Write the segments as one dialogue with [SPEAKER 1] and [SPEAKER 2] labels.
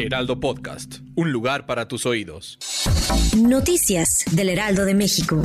[SPEAKER 1] Heraldo Podcast, un lugar para tus oídos.
[SPEAKER 2] Noticias del Heraldo de México.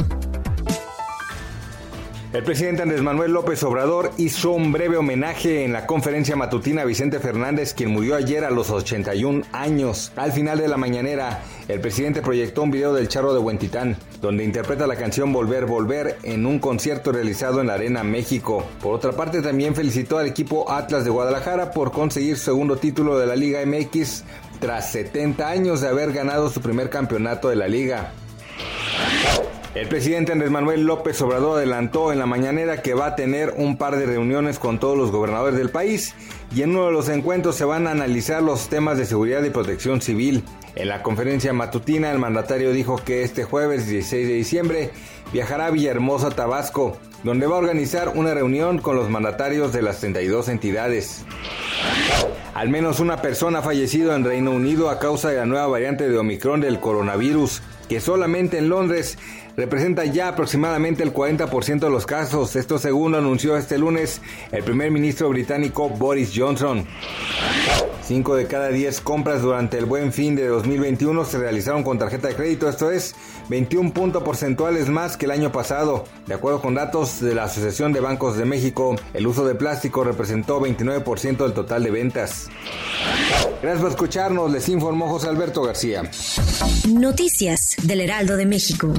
[SPEAKER 3] El presidente Andrés Manuel López Obrador hizo un breve homenaje en la conferencia matutina a Vicente Fernández, quien murió ayer a los 81 años. Al final de la mañanera, el presidente proyectó un video del Charro de Huentitán, donde interpreta la canción Volver, Volver en un concierto realizado en la Arena México. Por otra parte, también felicitó al equipo Atlas de Guadalajara por conseguir su segundo título de la Liga MX tras 70 años de haber ganado su primer campeonato de la liga. El presidente Andrés Manuel López Obrador adelantó en la mañanera que va a tener un par de reuniones con todos los gobernadores del país y en uno de los encuentros se van a analizar los temas de seguridad y protección civil. En la conferencia matutina el mandatario dijo que este jueves 16 de diciembre viajará a Villahermosa, Tabasco, donde va a organizar una reunión con los mandatarios de las 32 entidades. Al menos una persona ha fallecido en Reino Unido a causa de la nueva variante de Omicron del coronavirus, que solamente en Londres representa ya aproximadamente el 40% de los casos. Esto según anunció este lunes el primer ministro británico Boris Johnson. Cinco de cada 10 compras durante el buen fin de 2021 se realizaron con tarjeta de crédito, esto es 21 puntos porcentuales más que el año pasado. De acuerdo con datos de la Asociación de Bancos de México, el uso de plástico representó 29% del total de ventas. Gracias por escucharnos, les informó José Alberto García.
[SPEAKER 2] Noticias del Heraldo de México.